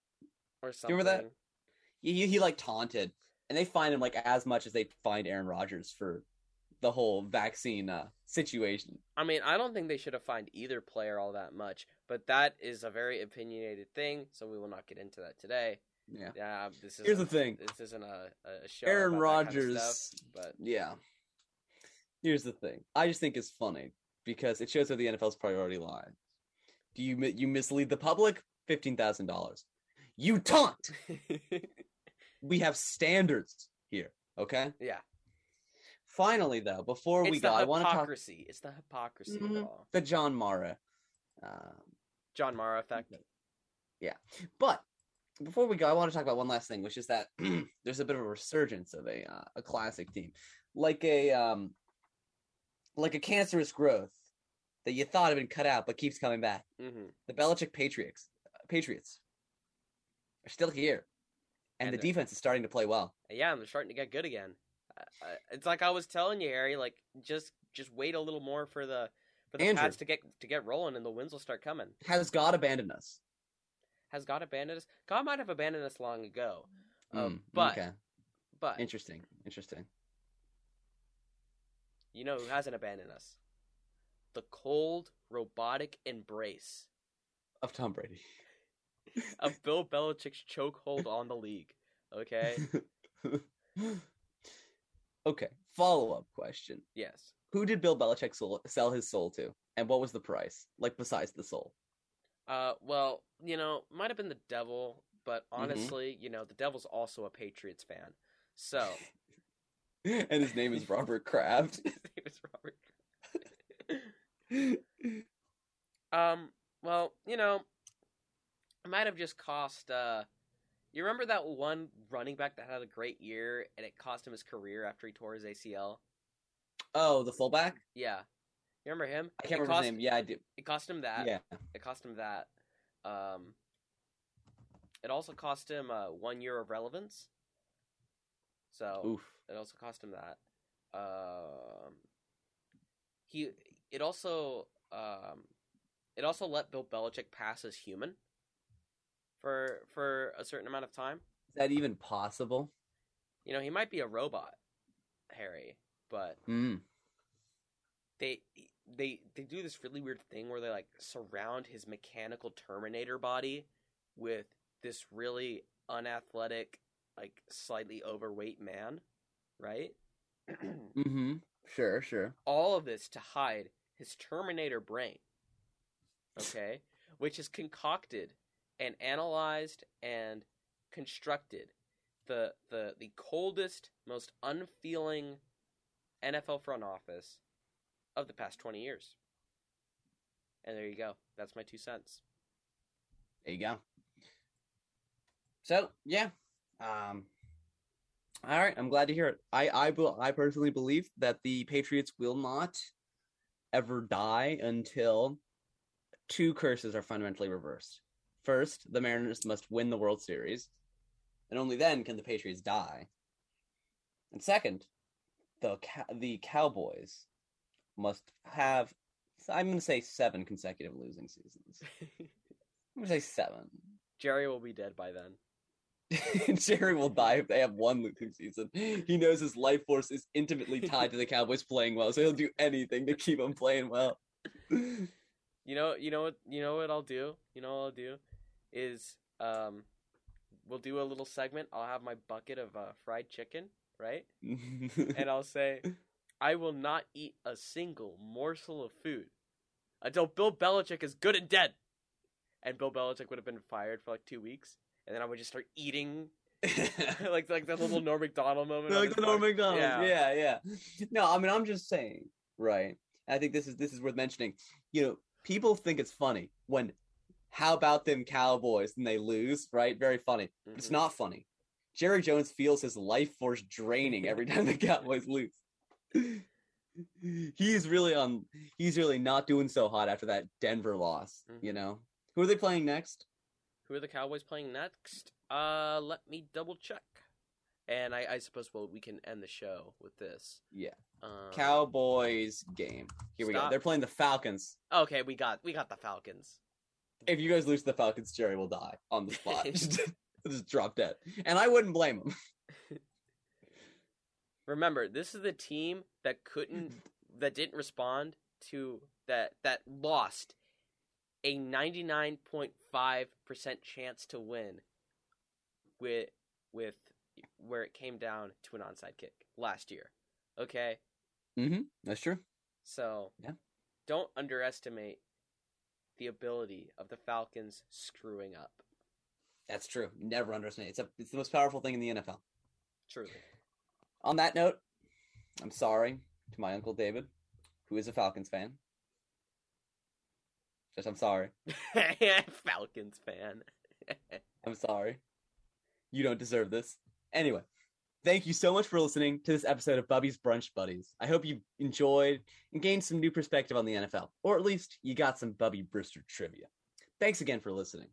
or you something. remember that? he he, he like taunted and they find him like as much as they find Aaron Rodgers for the whole vaccine uh situation I mean, I don't think they should have fined either player all that much, but that is a very opinionated thing, so we will not get into that today. Yeah Yeah, this is here's the thing This isn't a, a show. Aaron that kind of Rodgers stuff, but yeah here's the thing I just think it's funny because it shows where the NFL's priority lies do you you mislead the public fifteen thousand dollars you taunt [LAUGHS] we have standards here. Okay. yeah, Finally, though, before it's we go, I want to talk hypocrisy. It's the hypocrisy Mhm. all. the John Mara. Um, John Mara effect. Yeah, but before we go, I want to talk about one last thing, which is that [CLEARS THROAT] there's a bit of a resurgence of a uh, a classic team, like a um, like a cancerous growth that you thought had been cut out but keeps coming back. hmm The Belichick Patriots, Patriots, are still here, and, And the the- defense is starting to play well. Yeah, and they're starting to get good again. Uh, uh, it's like I was telling you, Harry. Like just just wait a little more for the for the Andrew. Pats to get to get rolling, and the wins will start coming. Has God abandoned us? Has God abandoned us? God might have abandoned us long ago. Um, Mm, but okay. but Interesting. Interesting. you know who hasn't abandoned us? The cold, robotic embrace Of Tom Brady. of [LAUGHS] Bill Belichick's chokehold on the league. Okay. [LAUGHS] okay. Follow up question. Yes. Who did Bill Belichick sell his soul to? And what was the price? Like, besides the soul? Uh, well, you know, might have been the devil, but Mm-hmm. honestly, you know, the devil's also a Patriots fan. So [LAUGHS] and his name is Robert Kraft. [LAUGHS] his name is Robert. [LAUGHS] Um, well, you know, it might have just cost. Uh, you remember that one running back that had a great year and it cost him his career after he tore his ACL? oh, the fullback? Yeah, you remember him? I can't it remember cost, his name. Yeah, I do. It cost him that. Yeah. It cost him that. Um, it also cost him uh, one year of relevance. So Oof. it also cost him that. Um, he it also um, it also let Bill Belichick pass as human for for a certain amount of time. Is that even possible? You know, he might be a robot, Harry, but Mm. they they they do this really weird thing where they like surround his mechanical Terminator body with this really unathletic, like slightly overweight man, right? [CLEARS THROAT] Mm-hmm. Sure, sure. all of this to hide his Terminator brain. Okay? Which is concocted and analyzed and constructed the the the coldest, most unfeeling NFL front office of the past 20 years. And there you go. That's my two cents. There you go. So yeah, um, all right. I'm glad to hear it. I I bel- I personally believe that the Patriots will not ever die until two curses are fundamentally reversed. First, the Mariners must win the World Series, and only then can the Patriots die. And second, the the Cowboys must have I'm going to say seven consecutive losing seasons. [LAUGHS] I'm going to say seven. Jerry will be dead by then. [LAUGHS] Jerry will die if they have one losing season. He knows his life force is intimately tied to the [LAUGHS] Cowboys playing well, so he'll do anything to keep them playing well. You know, you know what, you know what I'll do. You know what I'll do is um, we'll do a little segment. I'll have my bucket of uh, fried chicken, right? And I'll say, I will not eat a single morsel of food until Bill Belichick is good and dead. And Bill Belichick would have been fired for like two weeks, and then I would just start eating [LAUGHS] like like that little Norm Macdonald moment. like the Norm. Macdonald. Yeah. Yeah. yeah, No, I mean I'm just saying, right? I think this is this is worth mentioning. You know, people think it's funny when how about them Cowboys and they lose, right? Very funny. But it's mm-hmm. not funny. Jerry Jones feels his life force draining every time the [LAUGHS] Cowboys lose. [LAUGHS] he's really on he's really not doing so hot after that Denver loss, Mhm. you know. Who are they playing next? Who are the Cowboys playing next? Uh, let me double check. And I, I suppose well we can end the show with this. Yeah. Um, Cowboys game. Here we go. They're playing the Falcons. Okay, we got we got the Falcons. If you guys lose to the Falcons, Jerry will die on the spot. [LAUGHS] [LAUGHS] just, just drop dead. And I wouldn't blame him. Remember, this is the team that couldn't [LAUGHS] that didn't respond to that that lost a 99.5% chance to win with with where it came down to an onside kick last year. Okay? Mm-hmm. That's true. So, Yeah. don't underestimate the ability of the Falcons screwing up. That's true. Never underestimate. It's a, it's the most powerful thing in the NFL. Truly. On that note, I'm sorry to my uncle David, who is a Falcons fan. Just I'm sorry. [LAUGHS] Falcons fan. [LAUGHS] I'm sorry. You don't deserve this. Anyway, thank you so much for listening to this episode of Bubby's Brunch Buddies. I hope you enjoyed and gained some new perspective on the NFL, or at least you got some Bubby Brister trivia. Thanks again for listening.